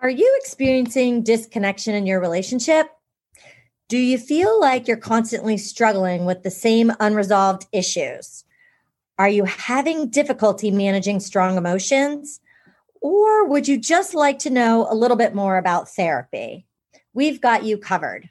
Are you experiencing disconnection in your relationship? Do you feel like you're constantly struggling with the same unresolved issues? Are you having difficulty managing strong emotions? Or would you just like to know a little bit more about therapy? We've got you covered.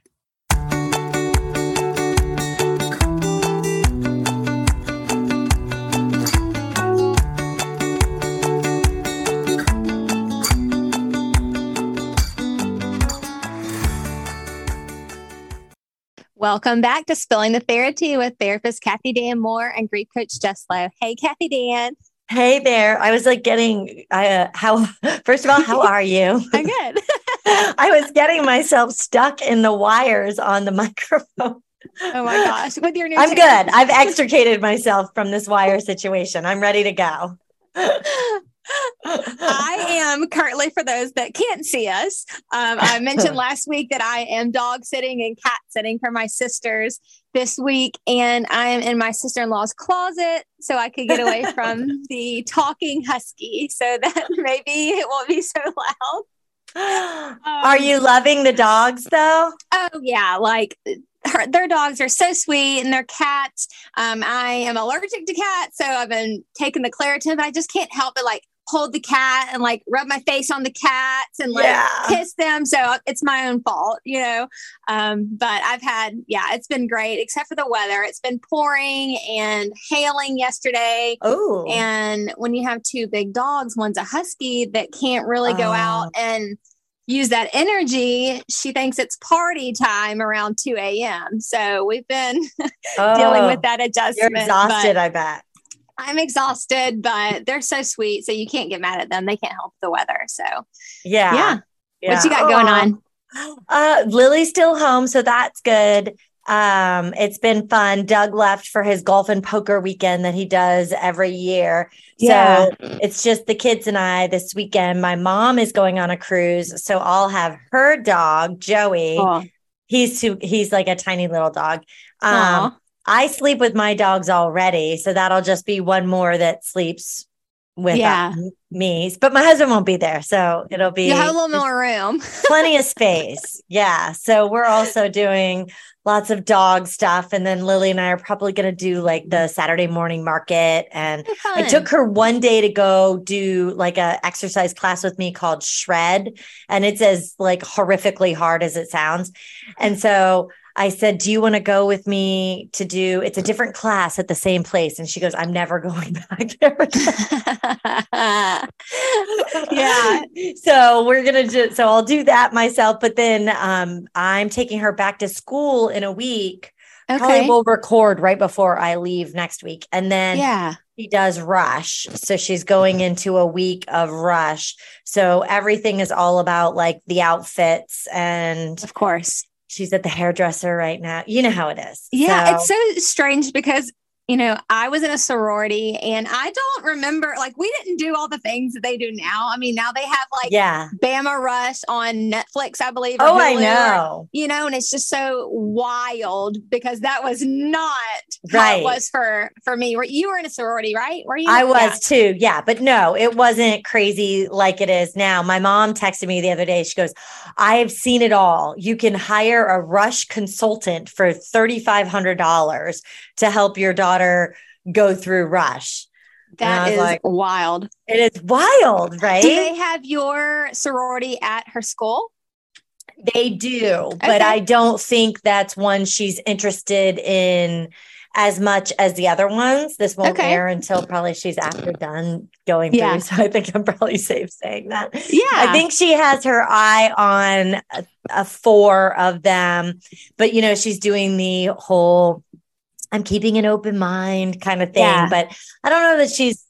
Welcome back to Spilling the Therapy with therapist Kathy Dan Moore and grief coach Jess Lowe. Hey, Kathy Dan. Hey there. I was like getting uh, how first of all, how are you? I'm good. I was getting myself stuck in the wires on the microphone. Oh my gosh. With your new I'm chair. good. I've extricated myself from this wire situation. I'm ready to go. I am currently, for those that can't see us, um, I mentioned last week that I am dog sitting and cat sitting for my sisters this week, and I am in my sister in law's closet so I could get away from the talking husky so that maybe it won't be so loud. Um, are you loving the dogs though? Oh, yeah. Like, her, their dogs are so sweet and their cats. Um, I am allergic to cats, so I've been taking the Claritin, but I just can't help it. Like hold the cat and like rub my face on the cats and like yeah. kiss them. So it's my own fault, you know. Um, but I've had, yeah, it's been great, except for the weather. It's been pouring and hailing yesterday. Oh. And when you have two big dogs, one's a husky that can't really go out oh. and use that energy, she thinks it's party time around 2 a.m. So we've been oh, dealing with that adjustment. You're exhausted, I bet. I'm exhausted, but they're so sweet. So you can't get mad at them. They can't help the weather. So yeah. Yeah. yeah. What you got going on? Uh, Lily's still home, so that's good. Um, it's been fun. Doug left for his golf and poker weekend that he does every year. Yeah. So it's just the kids and I this weekend. My mom is going on a cruise, so I'll have her dog, Joey. Aww. He's too, he's like a tiny little dog. Um, I sleep with my dogs already, so that'll just be one more that sleeps with uh, yeah. me. But my husband won't be there, so it'll be you have a little more room, plenty of space. Yeah. So we're also doing lots of dog stuff, and then Lily and I are probably going to do like the Saturday morning market. And I took her one day to go do like a exercise class with me called Shred, and it's as like horrifically hard as it sounds. And so I said, Do you want to go with me to do it's a different class at the same place? And she goes, I'm never going back there. yeah. So we're gonna do so I'll do that myself, but then um I'm taking her back to school in a week. Okay. Probably will record right before I leave next week. And then yeah, she does rush. So she's going into a week of rush. So everything is all about like the outfits and of course she's at the hairdresser right now. You know how it is. Yeah, so. it's so strange because you know, I was in a sorority and I don't remember, like, we didn't do all the things that they do now. I mean, now they have like yeah. Bama Rush on Netflix, I believe. Oh, I know. You know, and it's just so wild because that was not right. it was for for me. You were in a sorority, right? Were you? I was yeah. too. Yeah. But no, it wasn't crazy like it is now. My mom texted me the other day. She goes, I have seen it all. You can hire a rush consultant for $3,500 to help your daughter go through Rush. That is like, wild. It is wild, right? Do they have your sorority at her school? They do, okay. but I don't think that's one she's interested in as much as the other ones. This won't okay. air until probably she's after done going through. So I think I'm probably safe saying that. Yeah. I think she has her eye on a, a four of them, but you know, she's doing the whole I'm keeping an open mind kind of thing. Yeah. But I don't know that she's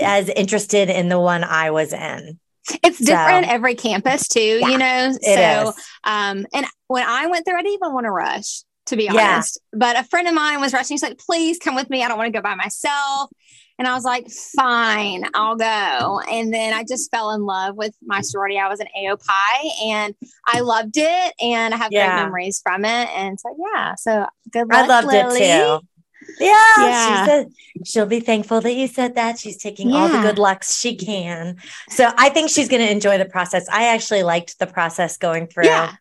as interested in the one I was in. It's different so, every campus too, yeah, you know. So, um, and when I went there, I didn't even want to rush, to be honest. Yeah. But a friend of mine was rushing. He's like, "Please come with me. I don't want to go by myself." And I was like, fine, I'll go. And then I just fell in love with my sorority. I was an AOPI and I loved it and I have yeah. great memories from it. And so, yeah. So good luck. I loved Lily. it too. Yeah, yeah. She said she'll be thankful that you said that. She's taking yeah. all the good lucks she can. So I think she's going to enjoy the process. I actually liked the process going through. Yeah.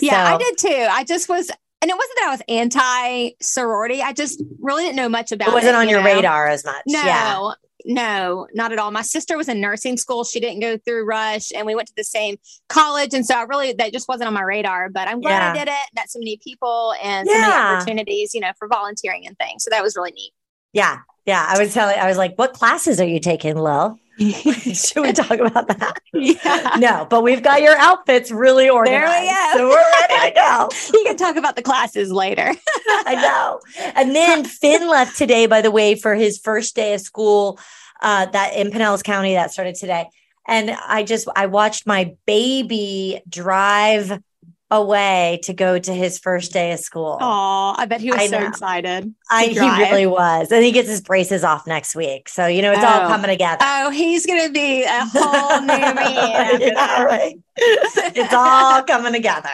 Yeah, I did too. I just was and it wasn't that I was anti sorority. I just really didn't know much about it. wasn't it, on you your know? radar as much. No, yeah. no, not at all. My sister was in nursing school. She didn't go through Rush and we went to the same college. And so I really, that just wasn't on my radar, but I'm glad yeah. I did it. Met so many people and yeah. so many opportunities, you know, for volunteering and things. So that was really neat. Yeah. Yeah. I was telling, I was like, what classes are you taking, Lil? Should we talk about that? Yeah. No, but we've got your outfits really organized. There we go. So we're ready to go. you can talk about the classes later. I know. And then Finn left today, by the way, for his first day of school uh, that in Pinellas County that started today. And I just I watched my baby drive away to go to his first day of school. Oh, I bet he was I so know. excited. I, he really was. And he gets his braces off next week. So, you know, it's oh. all coming together. Oh, he's going to be a whole new man. yeah, right. it's all coming together.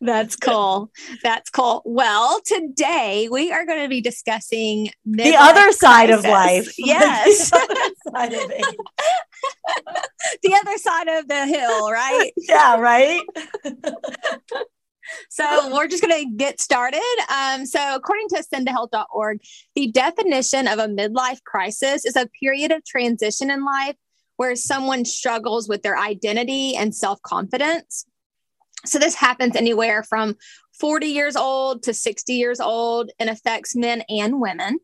That's cool. That's cool. Well, today we are going to be discussing the other side crisis. of life. Yes. side of the other side of the hill, right? Yeah, right. so we're just going to get started. Um, so, according to ascendtohealth.org, the definition of a midlife crisis is a period of transition in life where someone struggles with their identity and self confidence. So, this happens anywhere from 40 years old to 60 years old and affects men and women.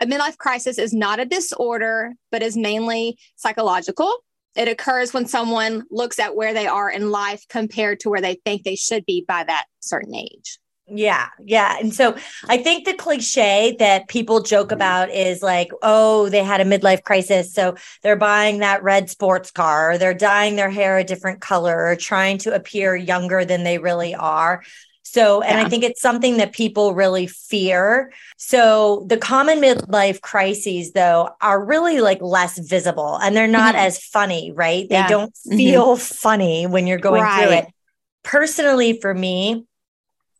A midlife crisis is not a disorder, but is mainly psychological. It occurs when someone looks at where they are in life compared to where they think they should be by that certain age. Yeah, yeah. And so I think the cliche that people joke mm-hmm. about is like, oh, they had a midlife crisis. So they're buying that red sports car, or they're dyeing their hair a different color, or trying to appear younger than they really are. So, and yeah. I think it's something that people really fear. So, the common midlife crises, though, are really like less visible and they're not mm-hmm. as funny, right? Yeah. They don't mm-hmm. feel mm-hmm. funny when you're going right. through it. Personally, for me,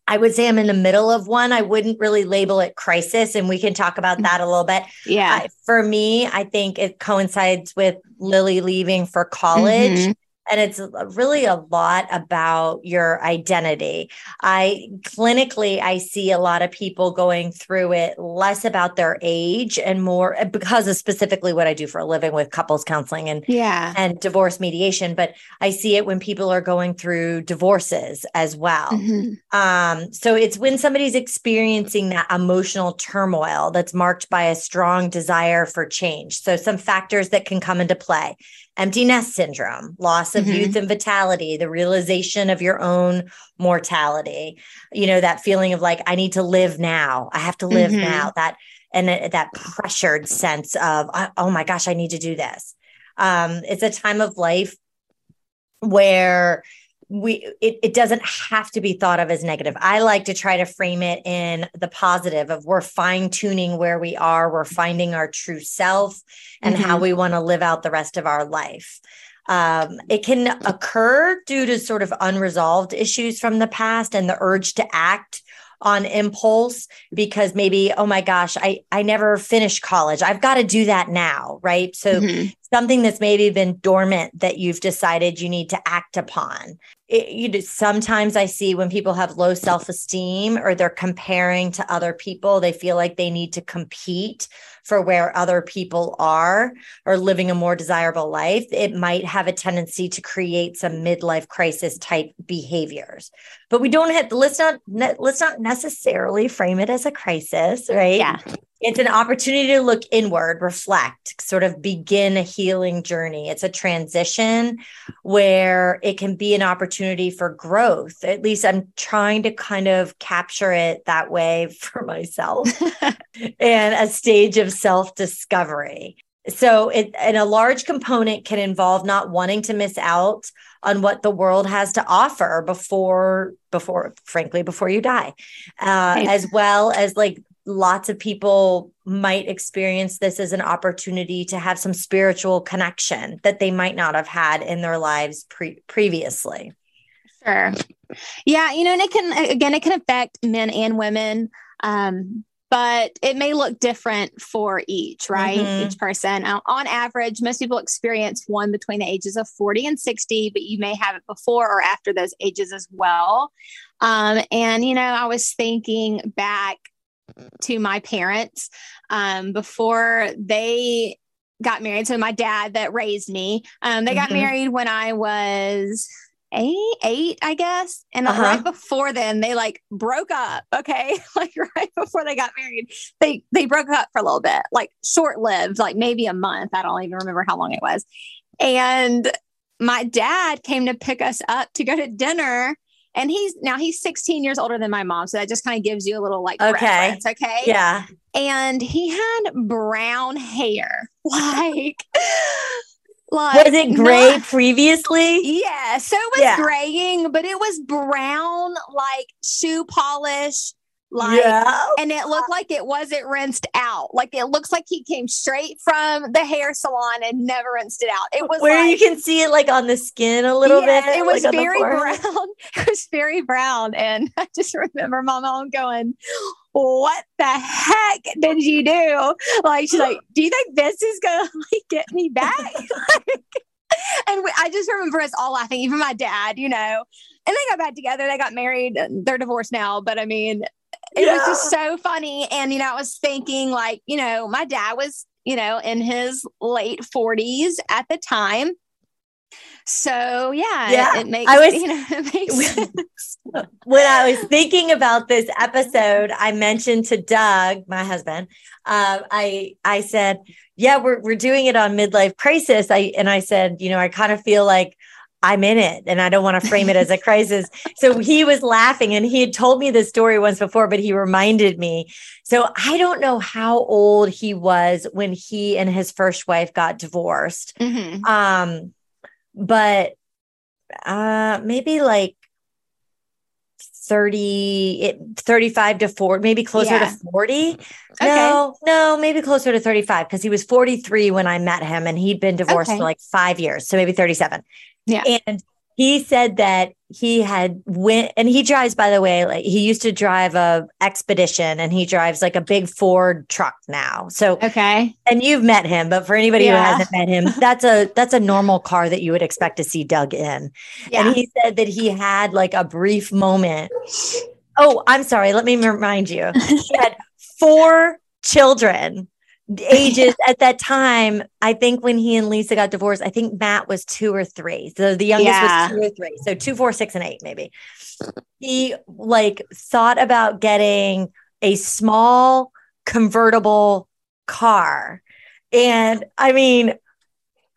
I would say I'm in the middle of one. I wouldn't really label it crisis, and we can talk about that a little bit. Yeah. Uh, for me, I think it coincides with Lily leaving for college. Mm-hmm and it's really a lot about your identity. I clinically i see a lot of people going through it less about their age and more eh, because of specifically what i do for a living with couples counseling and yeah. and divorce mediation but i see it when people are going through divorces as well. Mm-hmm. um, so it's when somebody's experiencing that emotional turmoil that's marked by a strong desire for change. So some factors that can come into play empty nest syndrome, loss of mm-hmm. youth and vitality, the realization of your own mortality, you know, that feeling of like, I need to live now. I have to live mm-hmm. now. That, and that pressured sense of, oh my gosh, I need to do this. Um, it's a time of life where we it, it doesn't have to be thought of as negative i like to try to frame it in the positive of we're fine tuning where we are we're finding our true self and mm-hmm. how we want to live out the rest of our life um, it can occur due to sort of unresolved issues from the past and the urge to act on impulse because maybe oh my gosh i i never finished college i've got to do that now right so mm-hmm. Something that's maybe been dormant that you've decided you need to act upon it, you know, sometimes I see when people have low self esteem or they're comparing to other people, they feel like they need to compete for where other people are or living a more desirable life. It might have a tendency to create some midlife crisis type behaviors. But we don't have let's not let's not necessarily frame it as a crisis, right? Yeah it's an opportunity to look inward, reflect, sort of begin a healing journey. It's a transition where it can be an opportunity for growth. At least I'm trying to kind of capture it that way for myself and a stage of self discovery. So it and a large component can involve not wanting to miss out on what the world has to offer before before frankly before you die uh, as well as like lots of people might experience this as an opportunity to have some spiritual connection that they might not have had in their lives pre- previously. Sure. Yeah, you know, and it can again it can affect men and women. Um, but it may look different for each, right? Mm-hmm. Each person. Uh, on average, most people experience one between the ages of 40 and 60, but you may have it before or after those ages as well. Um, and, you know, I was thinking back to my parents um, before they got married. So, my dad that raised me, um, they got mm-hmm. married when I was eight, eight, I guess. And uh-huh. right before then, they like broke up. Okay, like right before they got married, they they broke up for a little bit, like short lived, like maybe a month. I don't even remember how long it was. And my dad came to pick us up to go to dinner. And he's now he's 16 years older than my mom. So that just kind of gives you a little like okay. reference. Okay. Yeah. And he had brown hair. Like like, was it gray not, previously? Yeah. So it was yeah. graying, but it was brown, like shoe polish. Like, yeah. and it looked like it wasn't rinsed out. Like it looks like he came straight from the hair salon and never rinsed it out. It was where like, you can see it like on the skin a little yes, bit. It was like very brown. It was very brown. And I just remember my mom going, what the heck did you do? Like, she's like, do you think this is going to like, get me back? and we, I just remember us all laughing, even my dad, you know, and they got back together. They got married. They're divorced now. But I mean, it yeah. was just so funny. And, you know, I was thinking like, you know, my dad was, you know, in his late 40s at the time. So yeah, yeah. It, it makes I was, you know, it makes sense. when I was thinking about this episode, I mentioned to Doug, my husband, uh, I I said, yeah, we're we're doing it on midlife crisis. I and I said, you know, I kind of feel like I'm in it and I don't want to frame it as a crisis. So he was laughing and he had told me this story once before, but he reminded me. So I don't know how old he was when he and his first wife got divorced. Mm-hmm. Um, but uh maybe like 30 it, 35 to 40 maybe closer yeah. to 40 okay. no no maybe closer to 35 because he was 43 when i met him and he'd been divorced okay. for like five years so maybe 37 yeah. And he said that he had went and he drives by the way like he used to drive a expedition and he drives like a big ford truck now. So okay. and you've met him but for anybody yeah. who hasn't met him that's a that's a normal car that you would expect to see doug in. Yeah. and he said that he had like a brief moment. Oh i'm sorry let me remind you. He had four children ages at that time, I think when he and Lisa got divorced, I think Matt was two or three. So the youngest yeah. was two or three. So two, four, six, and eight, maybe. He like thought about getting a small convertible car. And I mean,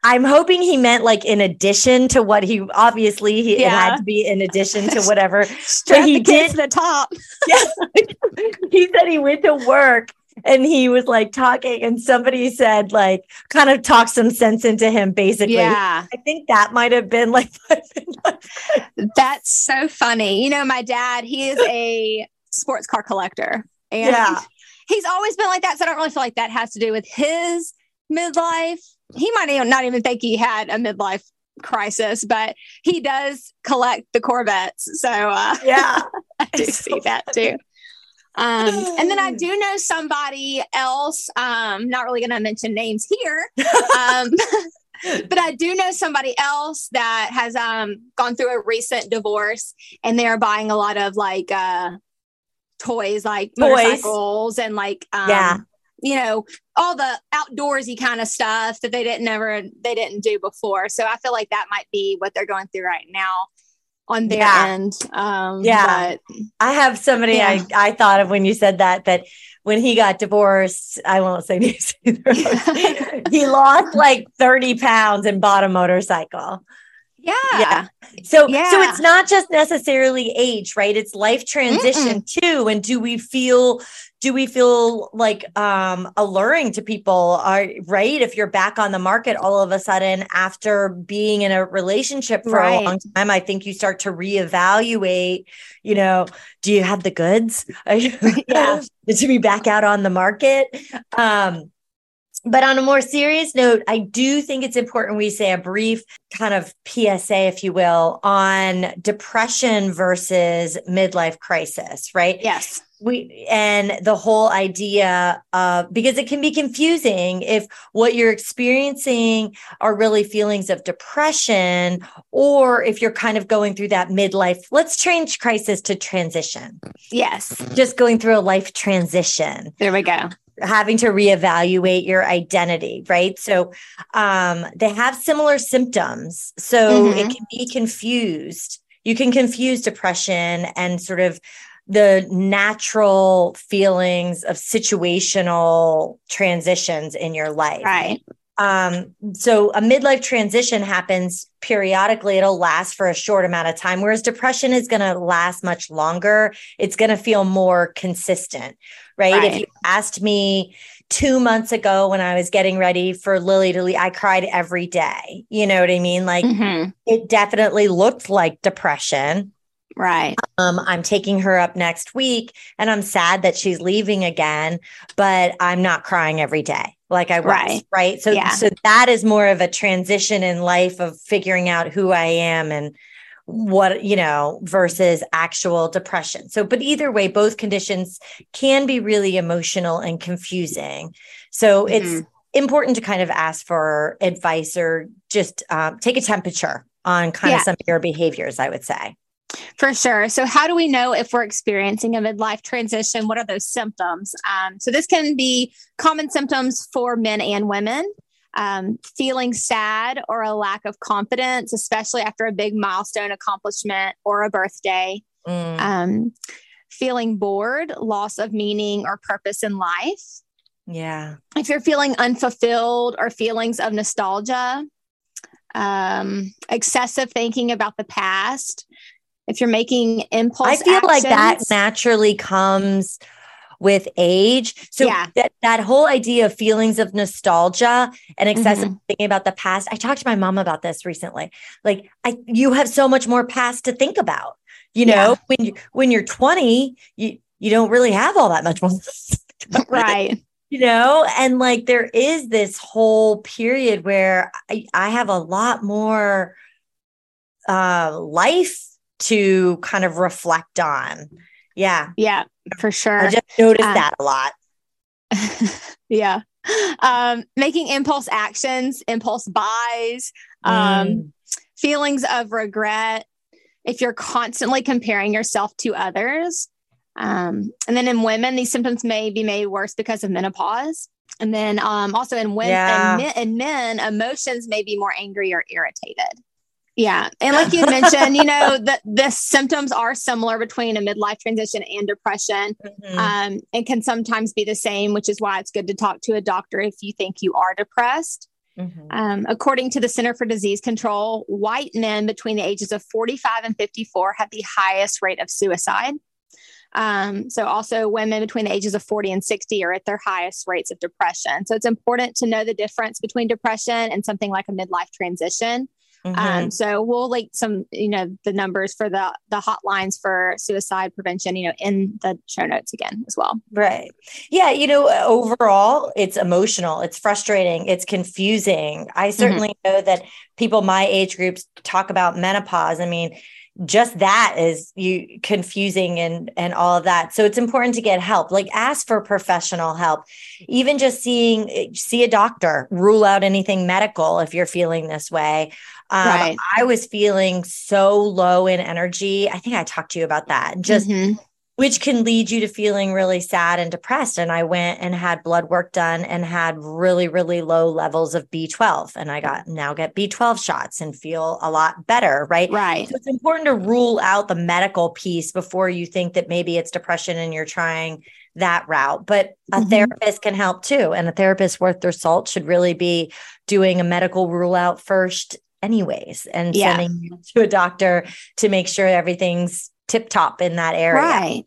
I'm hoping he meant like in addition to what he obviously he, yeah. it had to be in addition to whatever. but he did the top. yes. he said he went to work and he was like talking and somebody said like kind of talk some sense into him basically yeah i think that might have been like that's so funny you know my dad he is a sports car collector and yeah. he's always been like that so i don't really feel like that has to do with his midlife he might even not even think he had a midlife crisis, but he does collect the Corvettes. So uh, yeah, I do see that too. Um, and then I do know somebody else, um, not really going to mention names here, um, but I do know somebody else that has um, gone through a recent divorce and they're buying a lot of like uh, toys, like toys. motorcycles and like, um, yeah. you know, all the outdoorsy kind of stuff that they didn't ever, they didn't do before. So I feel like that might be what they're going through right now on their yeah. end. Um, yeah. But, I have somebody yeah. I, I thought of when you said that, that when he got divorced, I won't say either. he lost like 30 pounds and bought a motorcycle. Yeah. Yeah. So yeah. so it's not just necessarily age, right? It's life transition Mm-mm. too. And do we feel do we feel like um alluring to people? Are right? If you're back on the market all of a sudden after being in a relationship for right. a long time i think you start to reevaluate you know do you have the goods? Yeah. To be back out on the market? Um but on a more serious note, I do think it's important we say a brief kind of PSA, if you will, on depression versus midlife crisis, right? Yes. We and the whole idea of because it can be confusing if what you're experiencing are really feelings of depression or if you're kind of going through that midlife. Let's change crisis to transition. Yes. Just going through a life transition. There we go having to reevaluate your identity, right? So um, they have similar symptoms. So mm-hmm. it can be confused. You can confuse depression and sort of the natural feelings of situational transitions in your life. Right. Um, so a midlife transition happens periodically. It'll last for a short amount of time, whereas depression is going to last much longer. It's going to feel more consistent, right? right? If you asked me two months ago when I was getting ready for Lily to leave, I cried every day. You know what I mean? Like mm-hmm. it definitely looked like depression. Right. Um, I'm taking her up next week and I'm sad that she's leaving again, but I'm not crying every day like I was. Right. right? So yeah. so that is more of a transition in life of figuring out who I am and what you know versus actual depression. So but either way both conditions can be really emotional and confusing. So mm-hmm. it's important to kind of ask for advice or just um, take a temperature on kind yeah. of some of your behaviors, I would say. For sure. So, how do we know if we're experiencing a midlife transition? What are those symptoms? Um, so, this can be common symptoms for men and women. Um, feeling sad or a lack of confidence, especially after a big milestone accomplishment or a birthday. Mm. Um, feeling bored, loss of meaning or purpose in life. Yeah. If you're feeling unfulfilled or feelings of nostalgia, um, excessive thinking about the past, if you're making impulse i feel actions, like that naturally comes with age so yeah. that, that whole idea of feelings of nostalgia and excessive mm-hmm. thinking about the past i talked to my mom about this recently like i you have so much more past to think about you know yeah. when you when you're 20 you you don't really have all that much more right you know and like there is this whole period where i, I have a lot more uh life to kind of reflect on. Yeah. Yeah, for sure. I just noticed um, that a lot. yeah. Um, making impulse actions, impulse buys, um, mm. feelings of regret. If you're constantly comparing yourself to others. Um, and then in women, these symptoms may be made worse because of menopause. And then um, also in women yeah. and, men, in men, emotions may be more angry or irritated. Yeah. And like you mentioned, you know, the, the symptoms are similar between a midlife transition and depression mm-hmm. um, and can sometimes be the same, which is why it's good to talk to a doctor if you think you are depressed. Mm-hmm. Um, according to the Center for Disease Control, white men between the ages of 45 and 54 have the highest rate of suicide. Um, so, also women between the ages of 40 and 60 are at their highest rates of depression. So, it's important to know the difference between depression and something like a midlife transition. Mm-hmm. Um, so we'll link some, you know, the numbers for the the hotlines for suicide prevention, you know, in the show notes again as well. Right. Yeah. You know, overall, it's emotional, it's frustrating, it's confusing. I mm-hmm. certainly mm-hmm. know that people my age groups talk about menopause. I mean, just that is you confusing and and all of that so it's important to get help like ask for professional help even just seeing see a doctor rule out anything medical if you're feeling this way um, right. I was feeling so low in energy. I think I talked to you about that. Just mm-hmm. which can lead you to feeling really sad and depressed. And I went and had blood work done and had really, really low levels of B12. And I got now get B12 shots and feel a lot better. Right. Right. So it's important to rule out the medical piece before you think that maybe it's depression and you're trying that route. But a mm-hmm. therapist can help too. And a therapist worth their salt should really be doing a medical rule out first anyways and yeah. sending you to a doctor to make sure everything's tip top in that area. Right.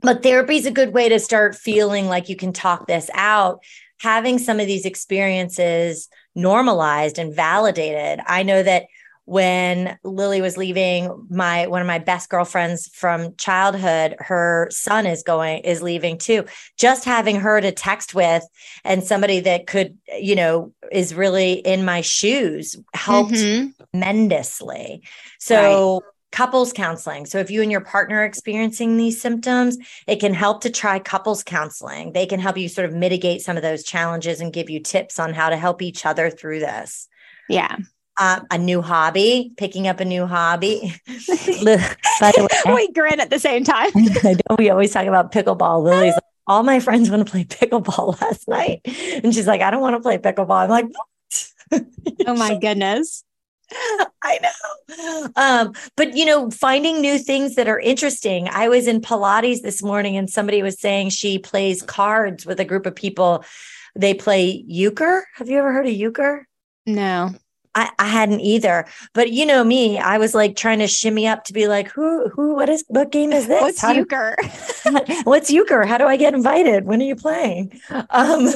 But therapy is a good way to start feeling like you can talk this out. Having some of these experiences normalized and validated. I know that when Lily was leaving, my one of my best girlfriends from childhood, her son is going is leaving too. Just having her to text with and somebody that could, you know, is really in my shoes helped mm-hmm. tremendously. So right couples counseling. So if you and your partner are experiencing these symptoms, it can help to try couples counseling. They can help you sort of mitigate some of those challenges and give you tips on how to help each other through this. Yeah. Uh, a new hobby, picking up a new hobby. By the way, we grin at the same time. I know we always talk about pickleball. Lily's like, all my friends want to play pickleball last night. And she's like, I don't want to play pickleball. I'm like, what? oh my goodness. I know. Um, but you know, finding new things that are interesting. I was in Pilates this morning and somebody was saying she plays cards with a group of people. They play euchre. Have you ever heard of euchre? No. I, I hadn't either. But you know me, I was like trying to shimmy up to be like, who, who, what is, what game is this? What's How euchre? Do, what's euchre? How do I get invited? When are you playing? Um,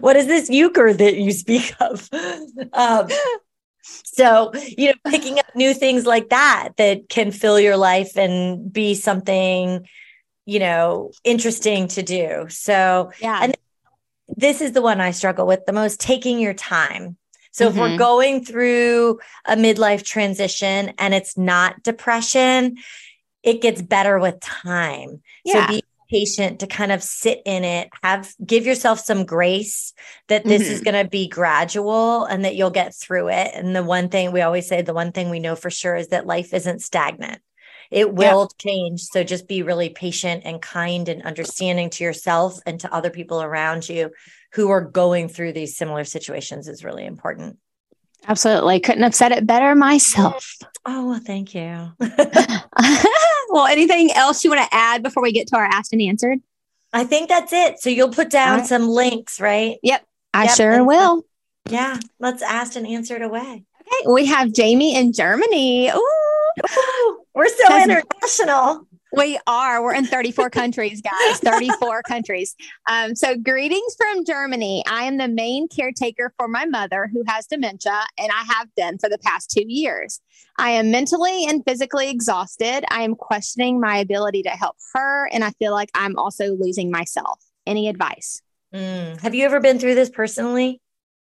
what is this euchre that you speak of? Um, so, you know, picking up new things like that that can fill your life and be something, you know, interesting to do. So, yeah. And this is the one I struggle with the most taking your time. So, mm-hmm. if we're mm-hmm. going through a midlife transition and it's not depression, it gets better with time. Yeah. So, be patient to kind of sit in it have give yourself some grace that this mm-hmm. is going to be gradual and that you'll get through it and the one thing we always say the one thing we know for sure is that life isn't stagnant it will yeah. change so just be really patient and kind and understanding to yourself and to other people around you who are going through these similar situations is really important Absolutely. Couldn't have said it better myself. Mm. Oh, well, thank you. well, anything else you want to add before we get to our asked and answered? I think that's it. So you'll put down right. some links, right? Yep. I yep. sure and will. yeah. Let's ask and answer it away. Okay. We have Jamie in Germany. Ooh. We're so international. We are. We're in 34 countries, guys. 34 countries. Um, so, greetings from Germany. I am the main caretaker for my mother who has dementia, and I have been for the past two years. I am mentally and physically exhausted. I am questioning my ability to help her, and I feel like I'm also losing myself. Any advice? Mm. Have you ever been through this personally?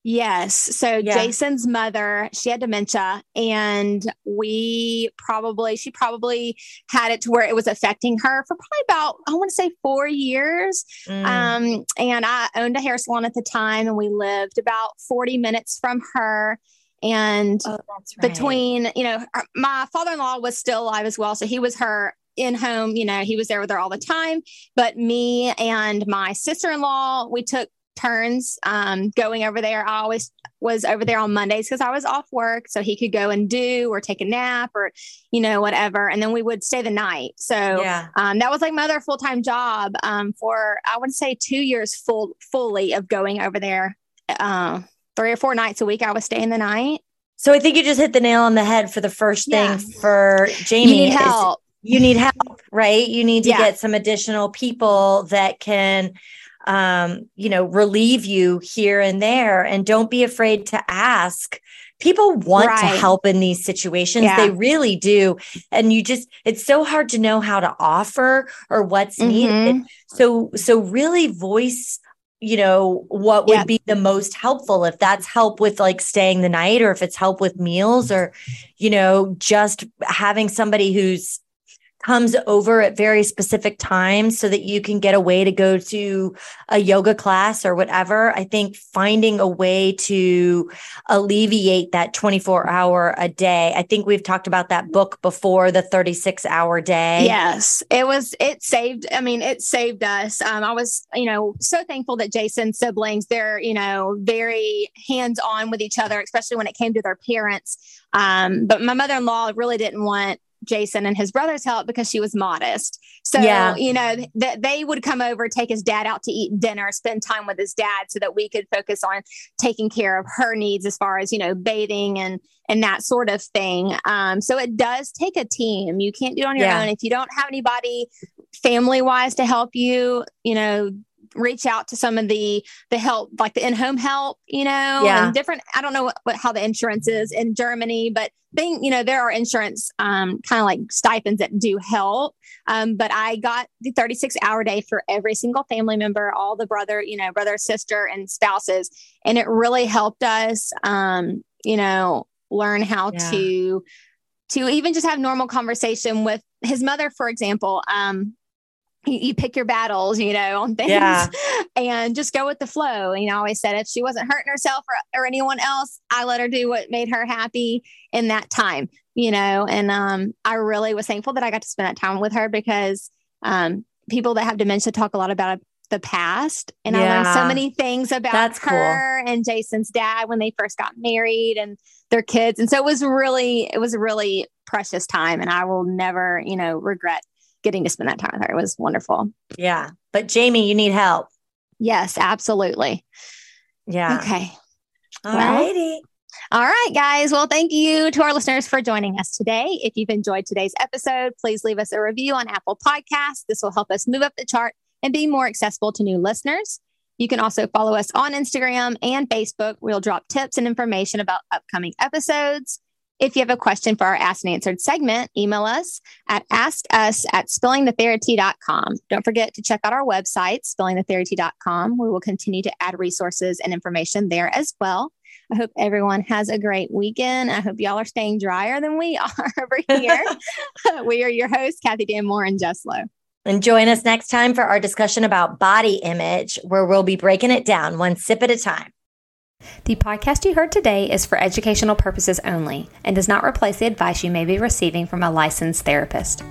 Yes. So yeah. Jason's mother, she had dementia and we probably, she probably had it to where it was affecting her for probably about, I want to say four years. Mm. Um, and I owned a hair salon at the time and we lived about 40 minutes from her. And oh, right. between, you know, my father in law was still alive as well. So he was her in home, you know, he was there with her all the time. But me and my sister in law, we took turns um, going over there. I always was over there on Mondays because I was off work. So he could go and do or take a nap or, you know, whatever. And then we would stay the night. So yeah. um, that was like my other full time job um, for, I would say, two years full fully of going over there. Uh, three or four nights a week, I was staying the night. So I think you just hit the nail on the head for the first thing yeah. for Jamie. You need help. You need help, right? You need to yeah. get some additional people that can um, you know, relieve you here and there. And don't be afraid to ask. People want right. to help in these situations. Yeah. They really do. And you just, it's so hard to know how to offer or what's mm-hmm. needed. So, so really voice you know what would yeah. be the most helpful if that's help with like staying the night or if it's help with meals or you know just having somebody who's comes over at very specific times so that you can get a way to go to a yoga class or whatever. I think finding a way to alleviate that 24 hour a day. I think we've talked about that book before, the 36 hour day. Yes, it was, it saved, I mean, it saved us. Um, I was, you know, so thankful that Jason's siblings, they're, you know, very hands on with each other, especially when it came to their parents. Um, but my mother in law really didn't want Jason and his brother's help because she was modest. So, yeah. you know, that they would come over, take his dad out to eat dinner, spend time with his dad so that we could focus on taking care of her needs as far as, you know, bathing and and that sort of thing. Um, so it does take a team. You can't do it on your yeah. own. If you don't have anybody family wise to help you, you know, reach out to some of the the help like the in-home help you know Yeah. and different i don't know what, what how the insurance is in germany but thing you know there are insurance um, kind of like stipends that do help um, but i got the 36 hour day for every single family member all the brother you know brother sister and spouses and it really helped us um, you know learn how Yeah. to to even just have normal conversation with his mother for example um, you, you pick your battles, you know, on things Yeah. and just go with the flow. And you know, I always said if she wasn't hurting herself or, or anyone else, I let her do what made her happy in that time, you know. And um, I really was thankful that I got to spend that time with her because um, people that have dementia talk a lot about the past. And I learned so many things about That's cool. her and Jason's dad when they first got married and their kids. And so it was really, it was a really precious time. And I will never, you know, regret getting to spend that time with her. It was wonderful. Yeah. But Jamie, you need help. Yes, absolutely. Yeah. Okay. All Well, righty. All right, guys. Well, thank you to our listeners for joining us today. If you've enjoyed today's episode, please leave us a review on Apple Podcasts. This will help us move up the chart and be more accessible to new listeners. You can also follow us on Instagram and Facebook. We'll drop tips and information about upcoming episodes. If you have a question for our Asked and Answered segment, email us at askus at spillingthetherapy.com. Don't forget to check out our website, spillingthetherapy.com. We will continue to add resources and information there as well. I hope everyone has a great weekend. I hope y'all are staying drier than we are over here. we are your hosts, Kathy Dan Moore and Jess Lowe. And join us next time for our discussion about body image, where we'll be breaking it down one sip at a time. The podcast you heard today is for educational purposes only and does not replace the advice you may be receiving from a licensed therapist.